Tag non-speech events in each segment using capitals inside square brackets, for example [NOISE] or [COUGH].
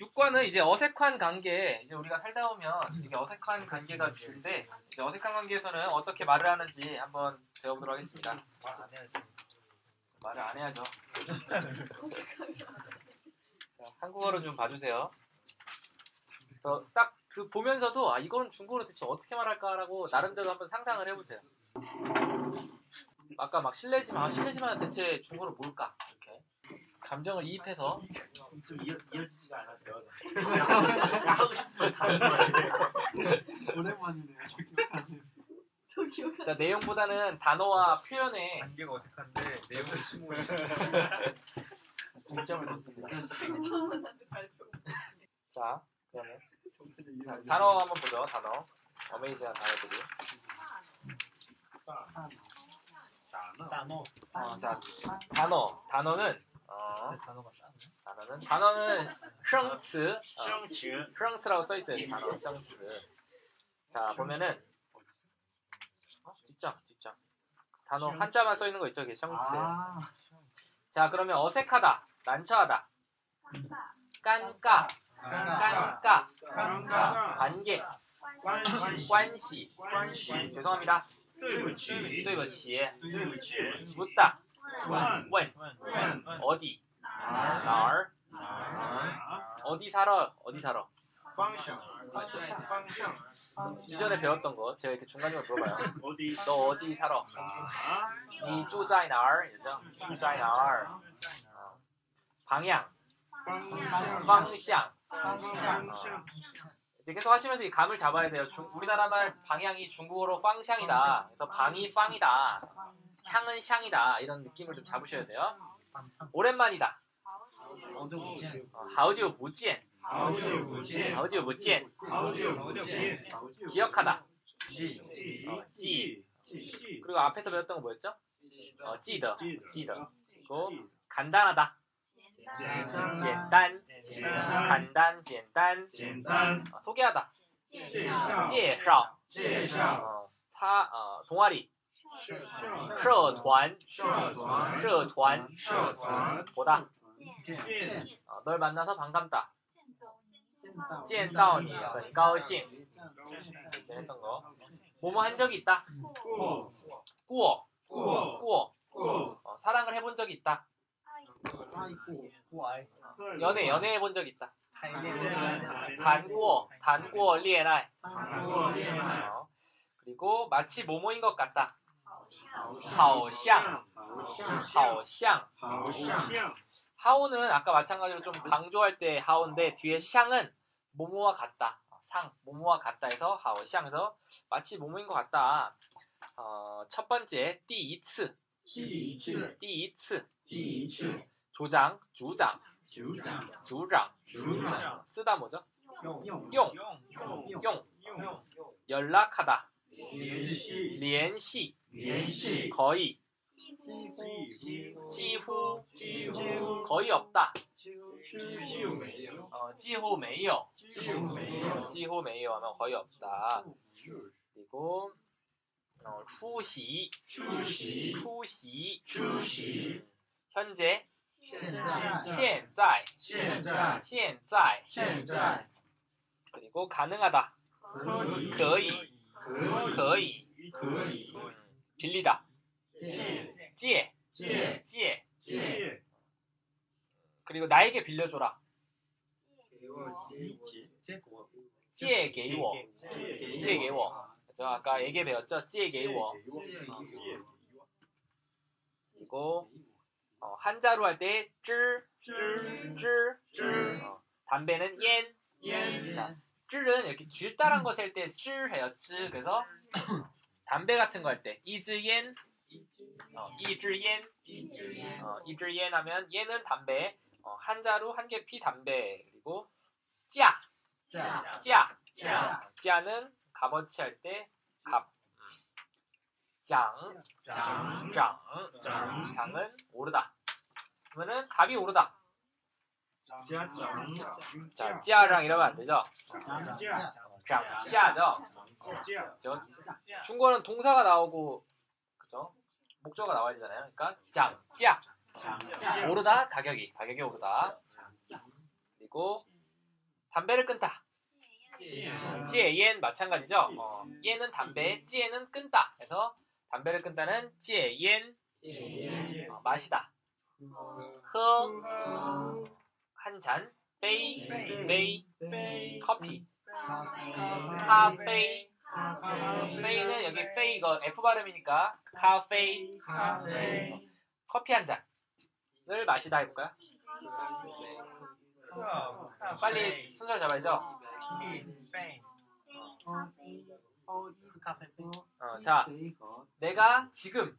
6과는 이제 어색한 관계, 이제 우리가 살다 보면 이게 어색한 관계가 주인데, 이제 어색한 관계에서는 어떻게 말을 하는지 한번 배워보도록 하겠습니다. 말 안 해야죠. 말을 안 해야죠. 자, 한국어로 좀 봐주세요. 딱 그 보면서도, 아, 이거는 중국어로 대체 어떻게 말할까라고 나름대로 한번 상상을 해보세요. 아까 막 실례지만, 아, 실례지만 대체 중국어로 뭘까? 감정을 이입해서 좀 이어, 이어지지가 않아서 하고 싶은 걸 다른 거 같아요. 오랜만이네요. 저 기억하네요. 자, 내용보다는 단어와 표현에 관계가 어색한데 내용을 심오해. 중점을 뒀습니다. 처음 만났는데 발표. 자, 그러면 단어 한번 보죠. 단어. 어메이징한 단어들이. 단어. 어, 자, 단어. 단어는 어, 단어가 단어는 단어는 生词, 어, 生词. 生词라고 써 있어요. 이 단어 生词. 자, 보면은 어, 뒷장, 뒷장. 단어 한자만 써 있는 거 있죠? 이게 生词. 아, 자, 그러면 어색하다, 난처하다, 깐까, 깐까, 깐까. 관계, 关系 관시. 关系 죄송합니다. 对不起对不起. 对不起 묻다, 问 원, 问 어디, 哪儿 날, 어디 살아, 어디 살아. 方向方向 이전에 배웠던 거 제가 이렇게 중간중간 물어봐요. 어디 너 어디 살아? 哪 니住在哪儿? 이죠? 住在哪儿? 어. 방향, 方向 방향. 方向 이제 계속 하시면서 이 감을 잡아야 돼요. 중- 우리나라 말 방향이 중국어로 방향이다. 그래서 방이 빵이다. 향은 향이다. 이런 느낌을 좀 잡으셔야 돼요. 오랜만이다. 어, 好久不见.好久不见好久不见.好久不见 기억하다. 记 어, 记. 记记 그리고 앞에서 배웠던 거 뭐였죠? 어, 记得.记得记得. 그리고 간단하다. 简单简单. 简单 간단, 简单.简单 어, 소개하다. 介绍介绍.介绍 어, 사, 어, 동아리. 社社团.社团社团.社团 보다. 见 어, 널 만나서 반갑다. 见见到你很高兴. 이렇게 했던 거. 뭐뭐 한 적이 있다. 过 꾸어. 过 꾸어. 过 어, 사랑을 해본 적이 있다. 아이고, 고아이. 연애, 연애해 본 적이 있다. 谈 단꾸어, 단꾸어, 리에나이. 过恋爱 어, 그리고 마치 모모인 것 같다. 好像好像.好像 하오는 아까 마찬가지로 좀 강조할 때 하오인데 뒤에 샹은 모모와 같다. 상, 모모와 같다 해서 하오샹에서 마치 모모인 것 같다. 어, 첫 번째, 第一次,第一次第一次.第一次 조장, 주장, 组长 주장. 组长 쓰다 뭐죠? 用用 용, 用 용. 用 연락하다, 联系联系,联系 거의, 几乎几乎,几乎 거의 없다. 几乎没有 어, 几乎没有,几乎没有 几乎没有 하면 거의 없다. 그리고 어, 出席,出席出席,出席 현재, 现在现在,现在现在,现在 그리고 가능하다, 可以 거의 거의. 빌리다. 찌에. 찌에. 찌에. 그리고 나에게 빌려줘라. 찌에. 게이워. 찌에 게이워. 그 아까 얘기 배웠죠? 찌에 게이워. 그리고 어, 한자로 할 때 쯔, 쯔, 쯔, 쯔. 어, 담배는 옌, 옌. 자, 쯀은 이렇게 길다란 음. 거 할때 쯀 해요. 쯀. 음. 그래서 담배 같은 거 할 때 이즈옌 어, 이즈옌이즈옌이즈옌하면 어, 얘는 담배 어, 한 자루 한 개 피 담배 그리고 짜 짜. 짜. 짜. 짜는 값어치 할 때 값. 장. 장. 장. 장은 오르다. 그러면은 값이 오르다. 장, 자, 찌아장 이러면 안 되죠. 장, 장, 찌아죠. 저 중국어는 동사가 나오고 그죠? 목적어가 나와야 되잖아요. 그러니까 장, 찌아. 오르다 가격이 가격이 오르다. 그리고 담배를 끊다. 찌에옌 마찬가지죠. 어, 옌은 담배, 찌에는 끊다. 그래서 담배를 끊다는 찌에옌 어, 마시다. 허, 한 잔, 베이, 베이, 커피, 카페, 페이는 여기 페이 이거 F 발음이니까 카페, 커피 한 잔을 마시다 해볼까요? 빨리 순서를 잡아야죠. 어, 자, 내가 지금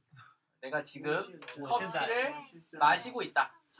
내가 지금 커피를 마시고 있다.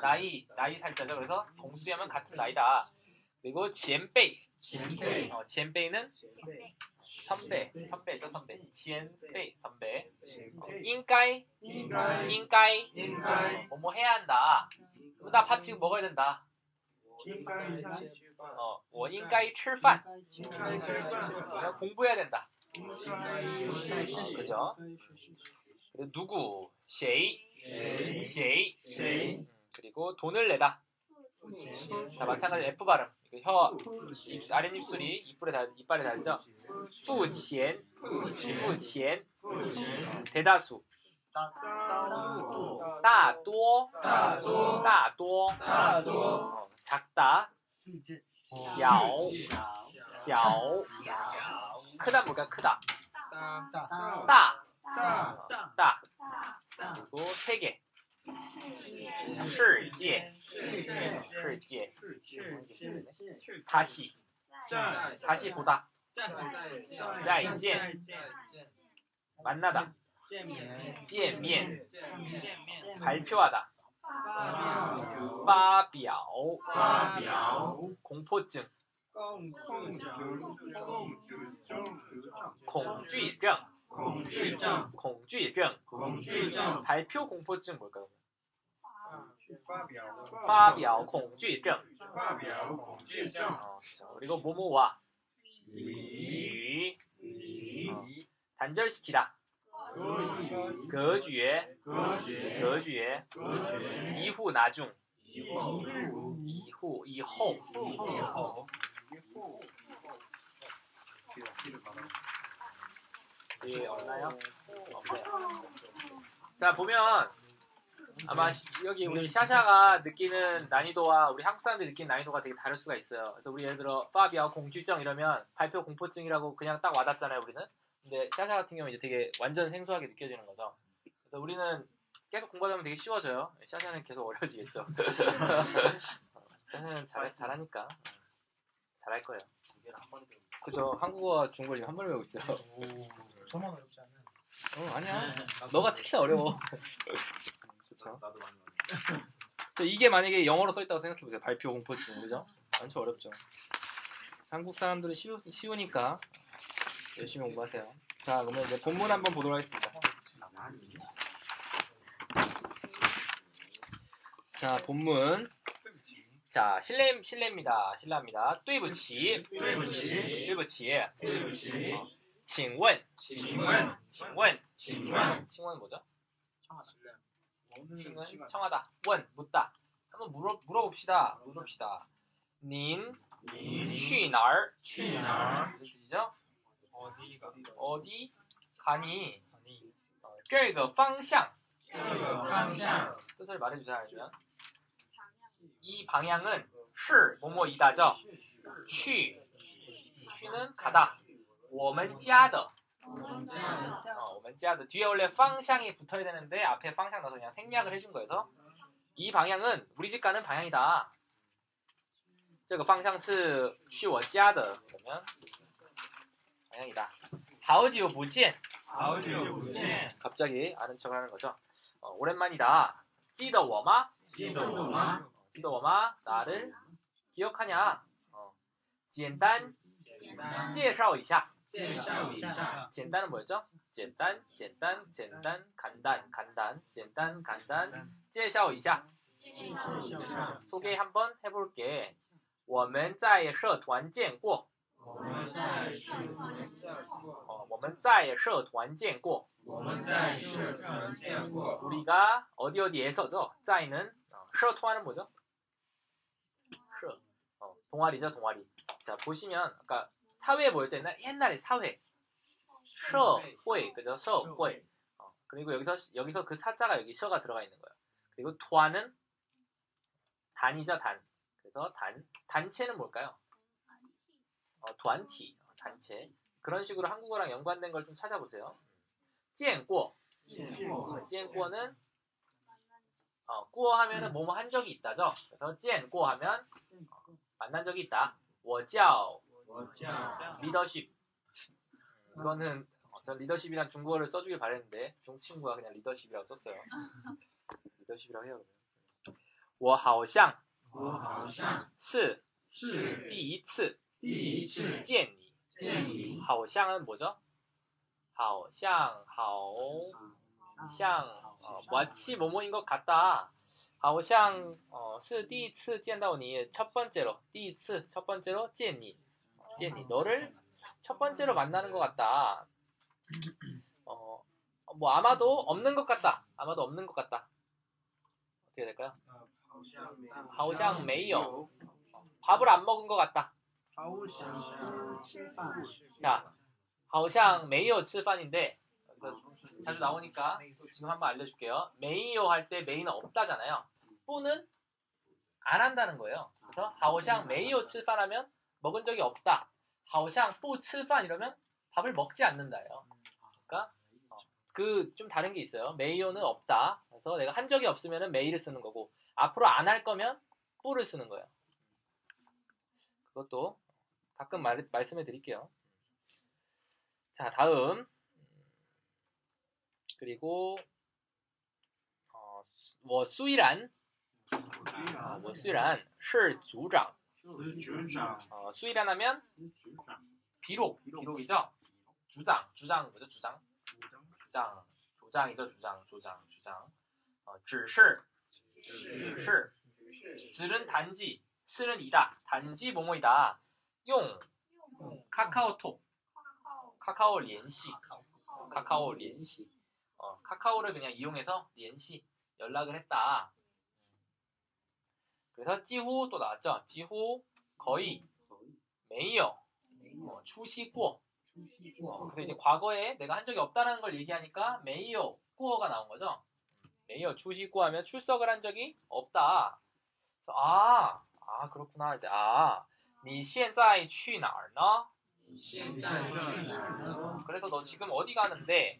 나이 나이 살자죠. 그래서 동수야면 같은 나이다. 그리고 지엔베이. 지엔베이는 어, 선배. 선배죠 선배. 지엔베이 선배. 인가이. 인가이. 뭐뭐 해야 한다. 뭐다 밥 지금 먹어야 된다. 어, 어 원인가이 출판. 공부해야 된다. 그죠? 누구? 쉐이. j, j. 음. 그리고 돈을 내다. 자 마찬가지로 F 발음. 혀, 아랫입술이 이빨에 달, 이빨에 달죠. 푸치엔, 푸치엔, 대다수. 다또, 다또, 다또, 작다. 야오, 야오, 크다 뭘까 크다. 다다다다 그리고 세 개. 世界,世界. 다시, 다시 보다. 再见, 만나다. 见面, 발표하다. 发表, 공포증, 恐惧症, 공 공주일증. 공주병. 공주병. 발표 공포증 뭘까요? 파비아 공주일병. 파비아 공주병. 어, 그렇죠. 그리고 모모와 리. 리. 어. 단절시키다. 거주에 그 거주에 그 그 이후 나중 이후 이후 이후 예, 없나요? 없네요. 자, 보면 아마 시- 여기 우리 샤샤가 느끼는 난이도와 우리 한국 사람들이 느끼는 난이도가 되게 다를 수가 있어요. 그래서 우리 예를 들어 파비아 공주증 이러면 발표 공포증이라고 그냥 딱 와닿잖아요, 우리는. 근데 샤샤 같은 경우는 이제 되게 완전 생소하게 느껴지는 거죠. 그래서 우리는 계속 공부하다 보면 되게 쉬워져요. 샤샤는 계속 어려지겠죠. [LAUGHS] 샤샤는 잘, 잘하니까. 잘할 거예요. 그죠. 한국어, 중국어 지금 한 번에 배우고 있어요. 저만 어렵지 않아요. 어, 아니야. 너가 특히나 어려워. 그쵸. 나도 많이 많이. 저 이게 만약에 영어로 써있다고 생각해보세요. 발표 공포증, 그죠? 완전 어렵죠. 한국 사람들은 쉬우, 쉬우니까 열심히 공부하세요. 자, 그러면 이제 본문 한번 보도록 하겠습니다. 자, 본문. 자, 실례, 실례입니다. 실례합니다. 对不起,对不起,对不起.对不起,请问,请问,请问,请问,请问뭐죠? 칭은 청하다. 원 묻다. 한번 물어 물어봅시다. 물어봅시다. 닌 您去哪儿?去哪儿? 무슨 뜻이죠? 어디 가니? 어, 这个方向这个方向 뜻을 말해주자 알면 이 방향은 是 뭐뭐이다죠. 去 去는 가다. 我们家的 어, 我们家的 뒤에 원래 방향이 붙어야 되는데 앞에 방향 넣어서 그냥 생략을 해준 거여서 이 방향은 우리 집 가는 방향이다. 这个方向是去我家的 그러면 방향이다. 好久不见好久不见， 갑자기 아는 척을 하는 거죠. 어, 오랜만이다. 记得我吗?记得我吗？ 记得我吗? 나를 기억하냐? 어, 简单介绍一下.介绍一下， 简单은 뭐였죠? 简单,简单,简单, 간단, 간단, 简单, 간단, 介绍一下.소개 한번 해볼게. 我们在社团见过.我们在社 어, 我们在社团见过.我们在社团见过， 우리가 어디 어디에서죠? 在는 어, 社团은 뭐죠? 동아리죠, 동아리. 자, 보시면, 아까 사회 뭐였죠? 옛날, 옛날에 사회. 셔, 호에, 그죠? 셔, 호에. 어, 그리고 여기서, 여기서 그 사자가 여기 셔가 들어가 있는 거예요. 그리고 도안은 단이죠, 단. 그래서 단, 단체는 뭘까요? 어, 도안티, 단체. 그런 식으로 한국어랑 연관된 걸 좀 찾아보세요. 찌엔꼬. 찌엔꼬는 어, 꾸어 하면은 뭐뭐 한 적이 있다죠. 그래서 찌엔꼬 하면 어, 만난 적이 있다. 我叫我叫 리더십. 음, 이거는 어, 전 리더십이란 중국어를 써주길 바랬는데 중 친구가 그냥 리더십이라고 썼어요. 리더십이라고 해요. 我好像我好像是是第一次第一次见你.见你，好像은 뭐죠? 好像好像 어, 마치 뭐뭐인 것 같다. 好像 어, 是第一次见到你. 첫 번째로 第一次 첫 번째로 见你. 见你 너를 첫 번째로 만나는 것 같다. 어, 뭐 아마도 없는 것 같다. 아마도 없는 것 같다. 어떻게 될까요? 好像好像没有. 밥을 안 먹은 것 같다. 好像吃饭， 자, 好像没有吃饭인데 여기서 자주 나오니까 지금 한번 알려줄게요. 메이요 할 때 메이는 없다잖아요. 뿌는 안 한다는 거예요. 그래서 하오샹 메이요 칠판하면 먹은 적이 없다. 하오샹 뿌 칠판 이러면 밥을 먹지 않는다예요. 그러니까 그 좀 다른 게 있어요. 메이요는 없다. 그래서 내가 한 적이 없으면 메이를 쓰는 거고 앞으로 안 할 거면 뿌를 쓰는 거예요. 그것도 가끔 말, 말씀해 드릴게요. 자, 다음. 그리고, 어, 我虽然, 어, 我虽然是组长.是组长， 어, 虽然 하면 비록, 비록이죠? 주장, 주장 뭐죠? 주장? 주장, 주장이죠, 주장, 주장, 주장. 어, 只是,只是, 只은 단지, 是는 이다, 단지 뭐뭐이다. 용, 카카오톡, 카카오 联系, 카카오 联系. 어, 카카오를 그냥 이용해서 联系, 연락을 했다. 그래서 几乎 또 나왔죠. 几乎 거의 没有 어, 出席过 어, 그래서 이제 과거에 내가 한 적이 없다는 걸 얘기하니까 没有 꾸어가 나온 거죠. 没有 出席过 하면 출석을 한 적이 없다. 그래서 아, 아 그렇구나 할 때, 아, 你现在去哪儿呢?现在去哪儿呢？ 그래서 너 지금 어디 가는데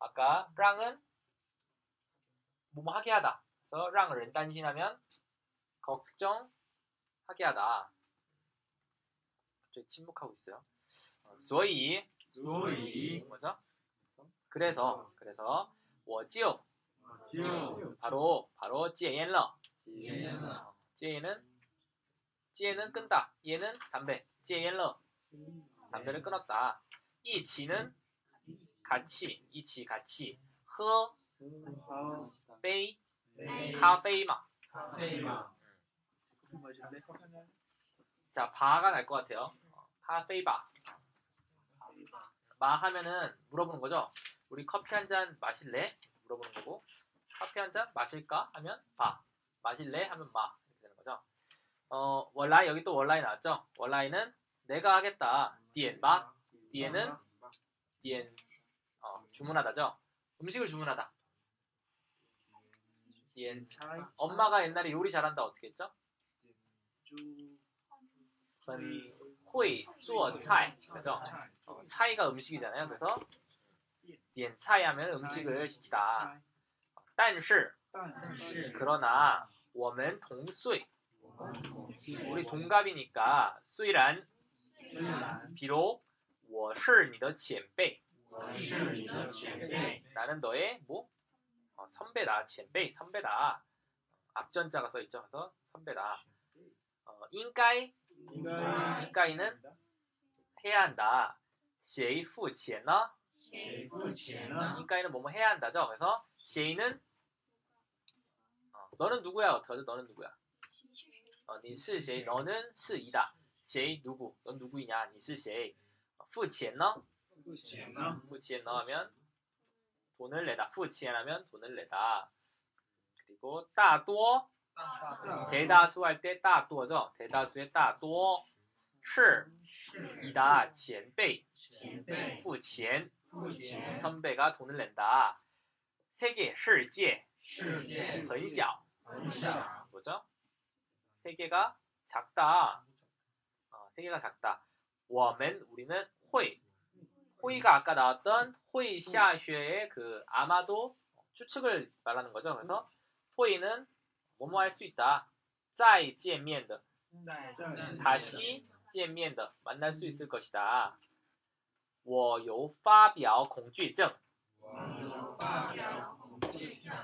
아까 랑은 뭐뭐 하게 하다. 그래서 랑을 단신하면 걱정하게 하다. 갑자기 침묵하고 있어요. 어, 소이 소이 뭐죠? 그래서 그래서 워지오 바로 바로 지엔러 지엔은 지엔은 끈다. 얘는 담배. 지엔러 담배를 끊었다. 이 지는 같이, 이치 같이, 허, 음. 베이, 카페이마. 카페이마. 자, 바가 날 것 같아요. 카페이바. 마 하면은 물어보는 거죠. 우리 커피 한 잔 마실래? 물어보는 거고 커피 한 잔 마실까? 하면 바. 마실래? 하면 마. 이렇게 되는 거죠. 어, 원라이 여기 또 원라이 나왔죠. 원라이는 내가 하겠다. 点吧. 点은 点 어, 주문하다죠. 음식을 주문하다. 디엔 엄마가 옛날에 요리 잘한다 어떻게 했죠? 은 호이 쭈어 차이 그죠? 어, 차이가 음식이잖아요. 그래서 디엔 차이 하면 음식을 시키다. 但是 그러나 我们同岁 우리 동갑이니까 虽然 비록 我是你的前辈 네. 나는 너의 뭐 어, 선배다, 첸베이 선배다. 앞전자가 써 있죠. 그래서 선배다. 어, 인가이 인가이는 해야 한다. 셰이프 첸나 인가이는 뭐뭐 해야 한다죠. 그래서 셰이는 어, 너는 누구야? 어떻게 하죠? 너는 누구야? 어, 니스 셰이 너는 스이다. 셰이 누구? 넌 누구이냐? 니스 셰이. 어, 후 첸나 呢? 付钱 넣으면 돈을 내다. 付钱 하면 돈을 내다. 그리고 大多 대다수 할 때 大多죠. 대다수의 大多是 이다. 前辈付钱 선배가 돈을 낸다. 세계 世界很小 뭐죠? 세계가 작다. 어, 세계가 작다. 我们 우리는 会 호의가 아까 나왔던 호의 시아쉐의 그 아마도 추측을 말하는 거죠. 그래서 호의는 뭐뭐 할 수 있다. 再见面的 다시 见面的 만날 수 있을 것이다. 我有发表恐惧症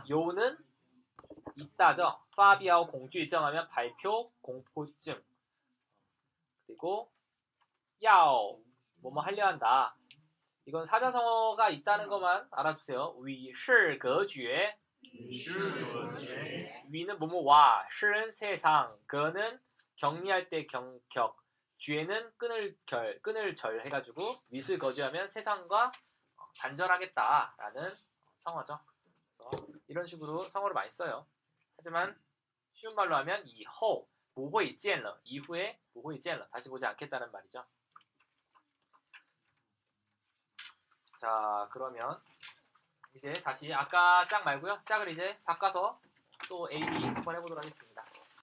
요는 있다죠. 发表 공주증 하면 발표 공포증. 그리고 要 뭐뭐 하려 한다. 이건 사자성어가 있다는 것만 알아주세요. 위, 실, 그, 거, 쥐에. 위는 뭐뭐 와, 실은 세상, 거는 격리할 때 경격, 쥐에는 끈을 결, 끈을 절 해가지고 위슬 거주하면 세상과 단절하겠다라는 성어죠. 이런 식으로 성어를 많이 써요. 하지만 쉬운 말로 하면 이허 모호이 찌엔러 이후에 모호이 찌엔러 다시 보지 않겠다는 말이죠. 자, 그러면 이제 다시 아까 짝 말고요. 짝을 이제 바꿔서 또 A, B 한번 해보도록 하겠습니다.